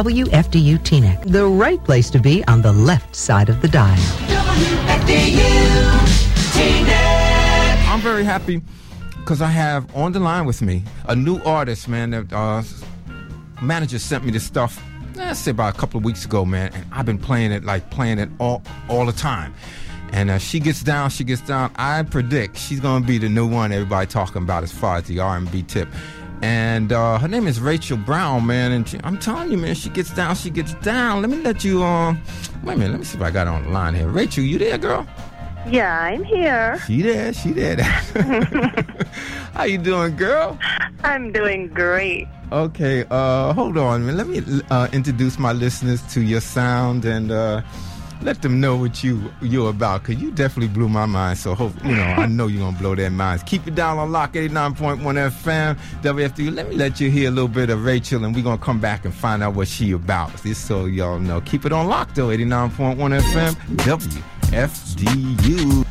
WFDU Teaneck, the right place to be on the left side of the dial. WFDU Teaneck. I'm very happy because I have on the line with me a new artist, man. That uh, manager sent me this stuff. Let's say about a couple of weeks ago, man, and I've been playing it like playing it all all the time. And uh, she gets down, she gets down. I predict she's gonna be the new one everybody talking about as far as the R&B tip. And uh, her name is Rachel Brown, man. And she, I'm telling you, man, she gets down, she gets down. Let me let you. Uh, wait a minute, let me see if I got on the line here. Rachel, you there, girl? Yeah, I'm here. She there, she there. How you doing, girl? I'm doing great. Okay, uh, hold on, man. Let me uh, introduce my listeners to your sound and uh, let them know what you you're about. Cause you definitely blew my mind. So hope you know I know you're gonna blow their minds. Keep it down on lock 89.1 FM WFDU. Let me let you hear a little bit of Rachel, and we're gonna come back and find out what she about. Just so y'all know. Keep it on lock though. 89.1 FM WFDU.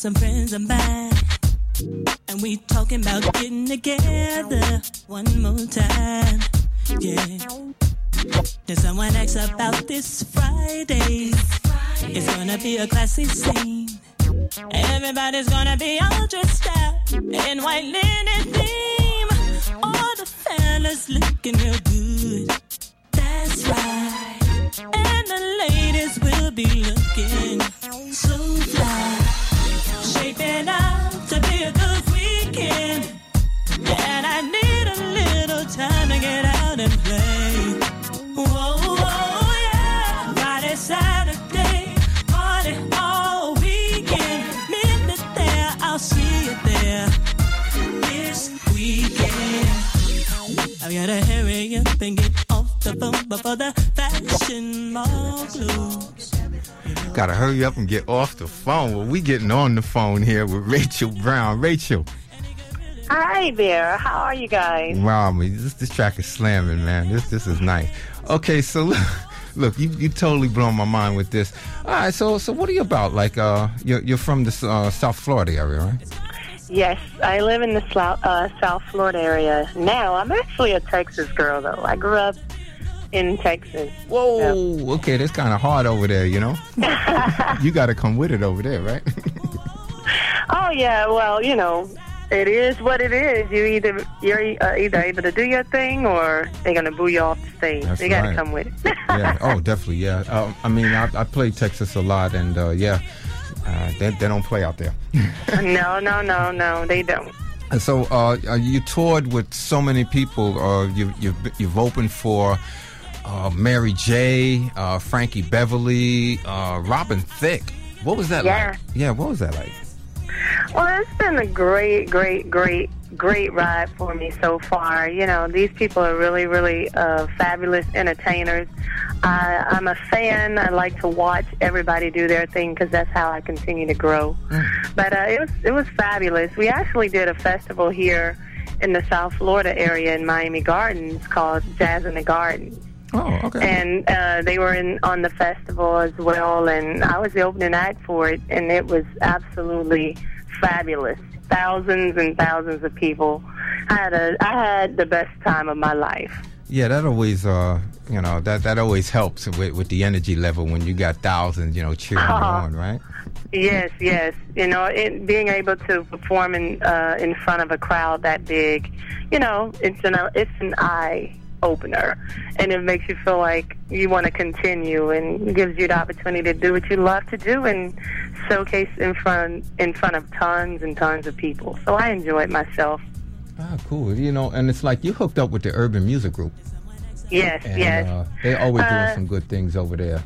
Some friends of mine. And we talking about getting together one more time. Yeah. Did someone ask about this Friday? It's gonna be a classy scene. Everybody's gonna be all dressed up in white linen theme. All the fellas looking real good. That's right. And the ladies will be looking so fly. Off the phone before the fashion mall close. Gotta hurry up and get off the phone. Well, we getting on the phone here with Rachel Brown. Rachel, Hi there. How are you guys? wow, I this, this track is slamming, man. This this is nice. Okay, so look, look, you you totally blown my mind with this. All right, so so what are you about? Like, uh, you're you're from the uh, South Florida area, right? Yes, I live in the South, uh, South Florida area now. I'm actually a Texas girl, though. I grew up in Texas. Whoa, okay, that's kind of hard over there, you know. you got to come with it over there, right? Oh yeah, well, you know, it is what it is. You either you're uh, either able to do your thing or they're gonna boo you off the stage. That's you gotta right. come with it. yeah. Oh, definitely. Yeah. Uh, I mean, I, I play Texas a lot, and uh, yeah, uh, they, they don't play out there. no, no, no, no, they don't. And so uh, uh, you toured with so many people. Uh, you, you've you've opened for uh, Mary J, uh, Frankie Beverly, uh, Robin Thicke. What was that Yeah. like? Yeah, what was that like? Well, it's been a great, great, great, great ride for me so far. You know, these people are really, really uh, fabulous entertainers. I, I'm a fan. I like to watch everybody do their thing because that's how I continue to grow. But uh, it was it was fabulous. We actually did a festival here in the South Florida area in Miami Gardens called Jazz in the Gardens Oh, okay. and uh, they were in on the festival as well, and I was the opening act for it, and it was absolutely fabulous. Thousands and thousands of people. I had a I had the best time of my life. yeah, that always, uh, you know, that that always helps with, with the energy level when you got thousands, you know, cheering you Uh-huh. on, right? Yes, yes. You know, it, being able to perform in uh, in front of a crowd that big, you know, it's an it's an eye opener, and it makes you feel like you want to continue, and gives you the opportunity to do what you love to do and showcase in front in front of tons and tons of people. So I enjoyed myself. Ah, cool. You know, and it's like you hooked up with the Urban Music Group, Yes, and yes. uh, they always doing Uh, some good things over there.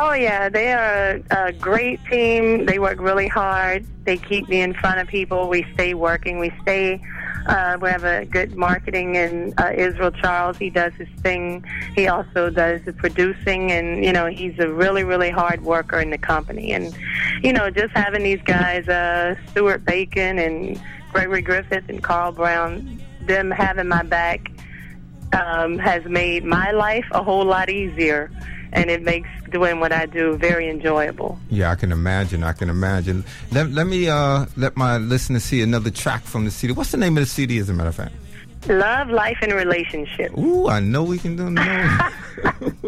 Oh yeah, they are a, a great team. They work really hard. They keep me in front of people. We stay working. We stay. Uh, we have a good marketing and uh, Israel Charles. He does his thing. He also does the producing, and you know he's a really really hard worker in the company. And you know just having these guys, uh, Stuart Bacon and Gregory Griffith and Carl Brown, them having my back um, has made my life a whole lot easier, and it makes doing what I do very enjoyable. Yeah, I can imagine. I can imagine. Let, let me uh, let my listeners see another track from the CD. What's the name of the CD, as a matter of fact? Love, life, and relationship. Ooh, I know we can do no.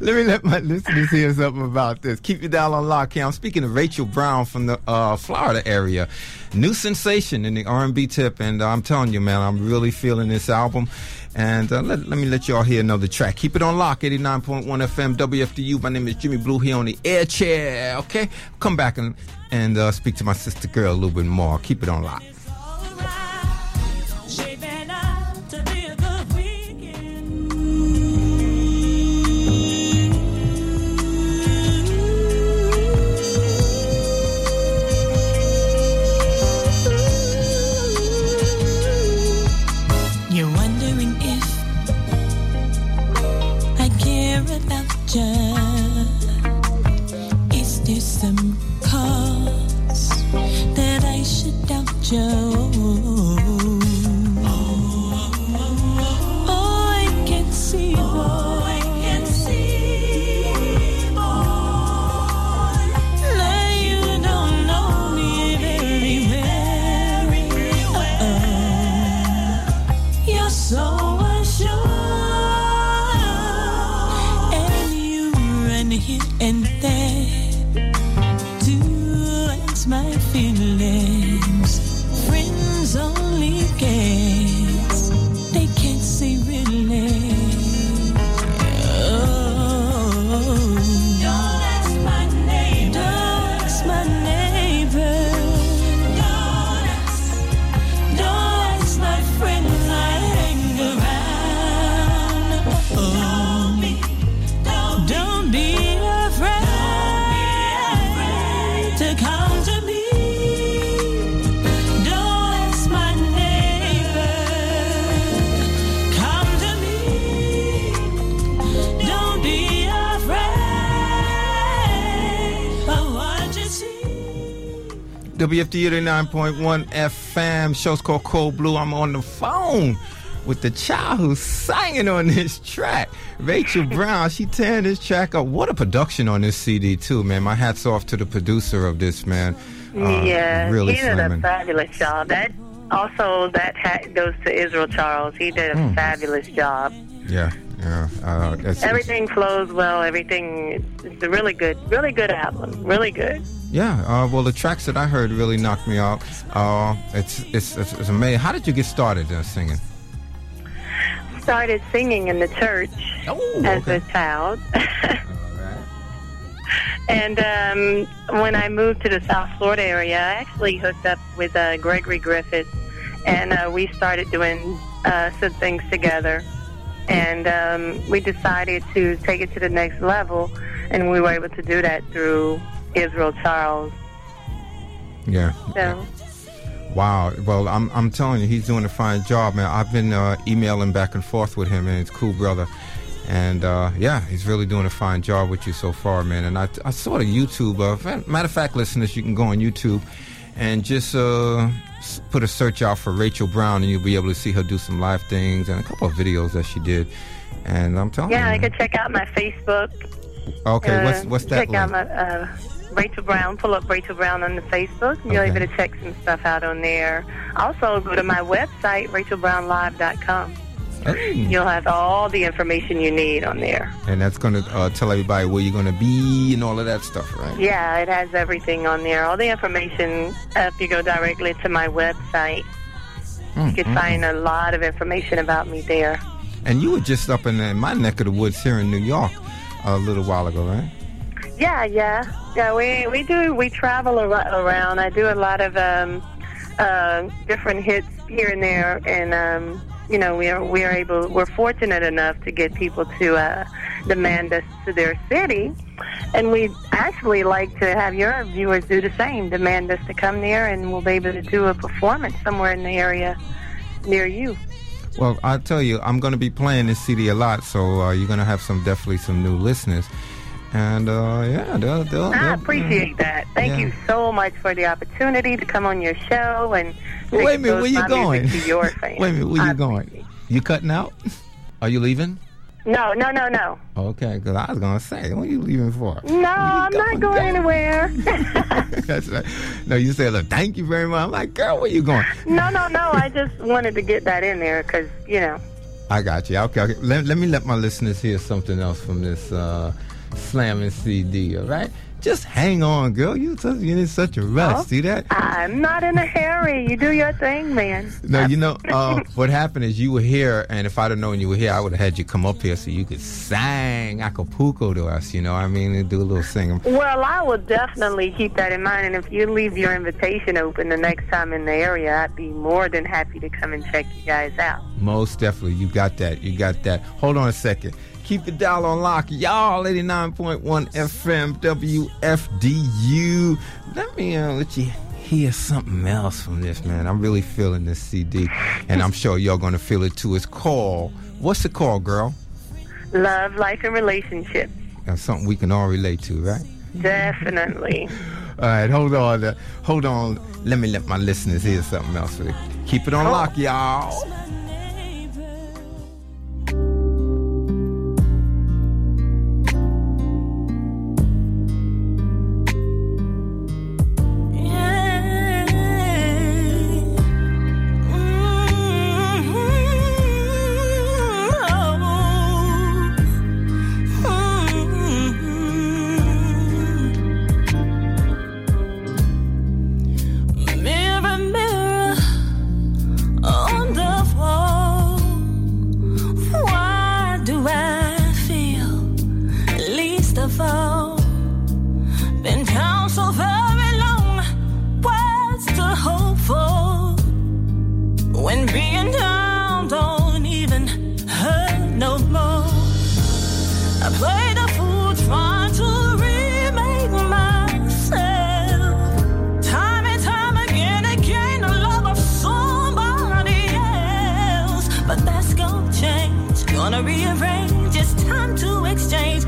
let me let my listeners hear something about this. Keep your dial on lock here. I'm speaking to Rachel Brown from the uh, Florida area. New sensation in the R&B tip, and uh, I'm telling you, man, I'm really feeling this album. And uh, let, let me let y'all hear another track. Keep it on lock, 89.1 FM WFDU. My name is Jimmy Bleu here on the air chair, okay? Come back and, and uh, speak to my sister girl a little bit more. Keep it on lock. WFD 89.1 FM. Show's called Code Bleu. I'm on the phone with the child who's singing on this track. Rachel Brown, she tearing this track up. What a production on this CD, too, man. My hat's off to the producer of this, man. Uh, yeah, really he did a fabulous job. That also that hat goes to Israel Charles. He did a mm. fabulous job. Yeah, yeah. Uh, it's, everything it's, flows well. Everything. It's a really good, really good album. Really good. Yeah, uh, well, the tracks that I heard really knocked me out. Uh, it's, it's, it's, it's amazing. How did you get started uh, singing? Started singing in the church oh, as a child. and um, when I moved to the South Florida area, I actually hooked up with uh, Gregory Griffith, and uh, we started doing uh, some things together. And um, we decided to take it to the next level, and we were able to do that through Israel Charles. Yeah. So. Wow. Well, I'm I'm telling you, he's doing a fine job, man. I've been uh, emailing back and forth with him, and he's cool brother. And uh, yeah, he's really doing a fine job with you so far, man. And I, I saw the YouTube. Uh, matter of fact, listeners, you can go on YouTube and just uh, put a search out for Rachel Brown, and you'll be able to see her do some live things and a couple of videos that she did. And I'm telling yeah, you, yeah, I could check out my Facebook. Okay, what's what's that? Check link? out my uh, Rachel Brown. Pull up Rachel Brown on the Facebook. You'll okay. be able to check some stuff out on there. Also, go to my website, rachelbrownlive.com. Hey. You'll have all the information you need on there. And that's going to uh, tell everybody where you're going to be and all of that stuff, right? Yeah, it has everything on there. All the information, uh, if you go directly to my website, mm, you can mm, find a lot of information about me there. And you were just up in, in my neck of the woods here in New York a little while ago, right? Yeah, yeah, yeah. We we do we travel ar- around. I do a lot of um, uh, different hits here and there, and um, you know we are we are able we're fortunate enough to get people to uh, demand us to their city, and we actually like to have your viewers do the same. Demand us to come there, and we'll be able to do a performance somewhere in the area near you. Well, I tell you, I'm going to be playing this CD a lot, so uh, you're going to have some definitely some new listeners. And uh, yeah, they'll, they'll, I appreciate that. Thank Yeah. you so much for the opportunity to come on your show and Wait a minute, where you going? To your fans. Wait a minute, where I you going? You cutting out? Are you leaving? No, no, no, no. Okay, because I was gonna say, what are you leaving for? No, I'm not going anywhere. That's right. No, you said, look, thank you very much. I'm like, girl, where you going? no, no, no. I just wanted to get that in there because, you know. I got you. Okay, okay. Let, let me let my listeners hear something else from this uh, slamming CD. All right, just hang on, girl. You you're in such a rush. Oh. See that? I'm not in a hurry. You do your thing, man. No, you know uh, what happened is you were here, and if I'd have known you were here, I would have had you come up here so you could sing a cappella to us. You know, I mean, and do a little singing. Well, I will definitely keep that in mind. And if you leave your invitation open the next time in the area, I'd be more than happy to come and check you guys out. Most definitely, you got that. You got that. Hold on a second. Keep the dial on lock, y'all. 89.1 FM WFDU. Let me uh, let you hear something else from this, man. I'm really feeling this CD, and I'm sure y'all gonna feel it too. It's called. What's it called, girl? Love, life, and relationships. That's something we can all relate to, right? Definitely. All right, hold on. Uh, hold on. Let me let my listeners hear something else. Keep it on lock, y'all. Rearrange. It's time to exchange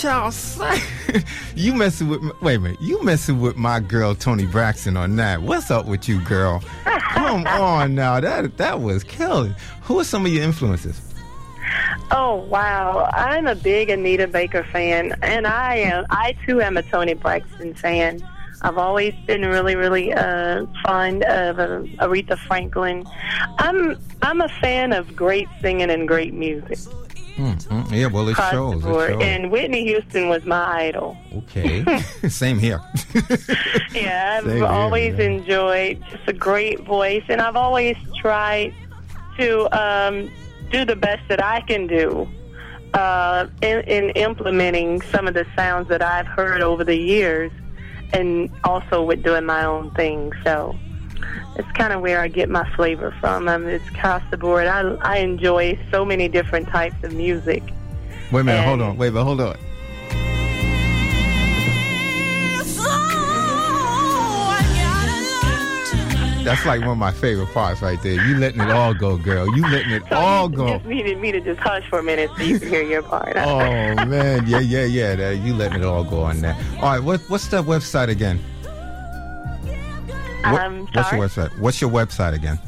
Child sang. you messing with my, wait a minute. You messing with my girl Toni Braxton on that. What's up with you, girl? Come on now. That that was killing. Who are some of your influences? Oh wow, I'm a big Anita Baker fan, and I am. I too am a Toni Braxton fan. I've always been really, really uh, fond of uh, Aretha Franklin. I'm I'm a fan of great singing and great music. Mm, mm, yeah, well, it shows. It shows. And Whitney Houston was my idol. Okay. Same here. Yeah, I've Same always yeah. enjoyed just a great voice, and I've always tried to um, do the best that I can do uh, in, in implementing some of the sounds that I've heard over the years, and also with doing my own thing. So it's kind of where I get my flavor from. Um, it's across the board. I, I enjoy so many different types of music. Wait a minute. Hold on. Wait, but hold on. So I gotta learn. That's like one of my favorite parts right there. You letting it all go, girl. You letting it So all you go. just needed me to just hush for a minute so you can hear your part. Oh man, yeah, yeah, yeah. You letting it all go on that. All right, what what's that website again? What- I'm what's your website? What's your website again?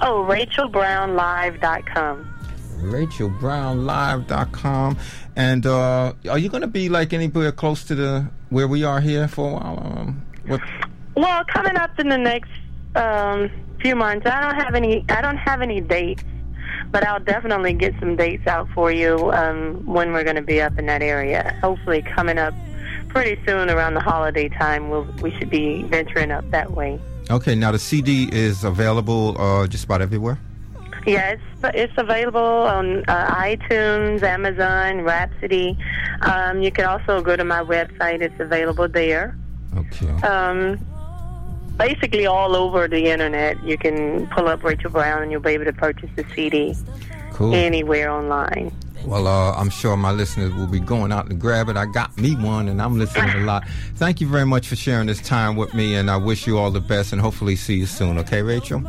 Oh, RachelBrownLive.com. RachelBrownLive.com. And uh, are you going to be like anywhere close to the where we are here for a while? Um, what? Well, coming up in the next um, few months, I don't have any. I don't have any dates, but I'll definitely get some dates out for you um, when we're going to be up in that area. Hopefully, coming up pretty soon around the holiday time, we'll, we should be venturing up that way. Okay, now the CD is available uh, just about everywhere. Yeah, it's it's available on uh, iTunes, Amazon, Rhapsody. Um, you can also go to my website; it's available there. Okay. Um, basically all over the internet. You can pull up Rachel Brown and you'll be able to purchase the CD Cool. anywhere online. Well, uh, I'm sure my listeners will be going out to grab it. I got me one, and I'm listening a lot. Thank you very much for sharing this time with me, and I wish you all the best, and hopefully see you soon. Okay, Rachel?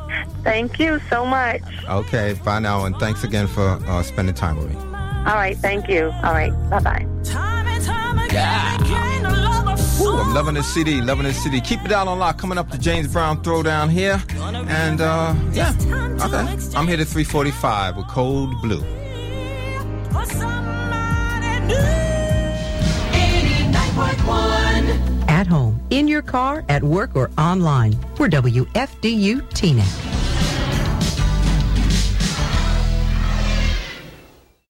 Thank you so much. Okay, bye now, and thanks again for uh, spending time with me. All right, thank you. All right, bye bye. Time and time again, again, a love of Ooh, I'm loving this CD, loving this CD. Keep it out on lock. Coming up to James Brown Throwdown here, and uh, yeah, okay. I'm here to 3:45 with Code Bleu. At home, in your car, at work, or online. We're WFDU Teaneck.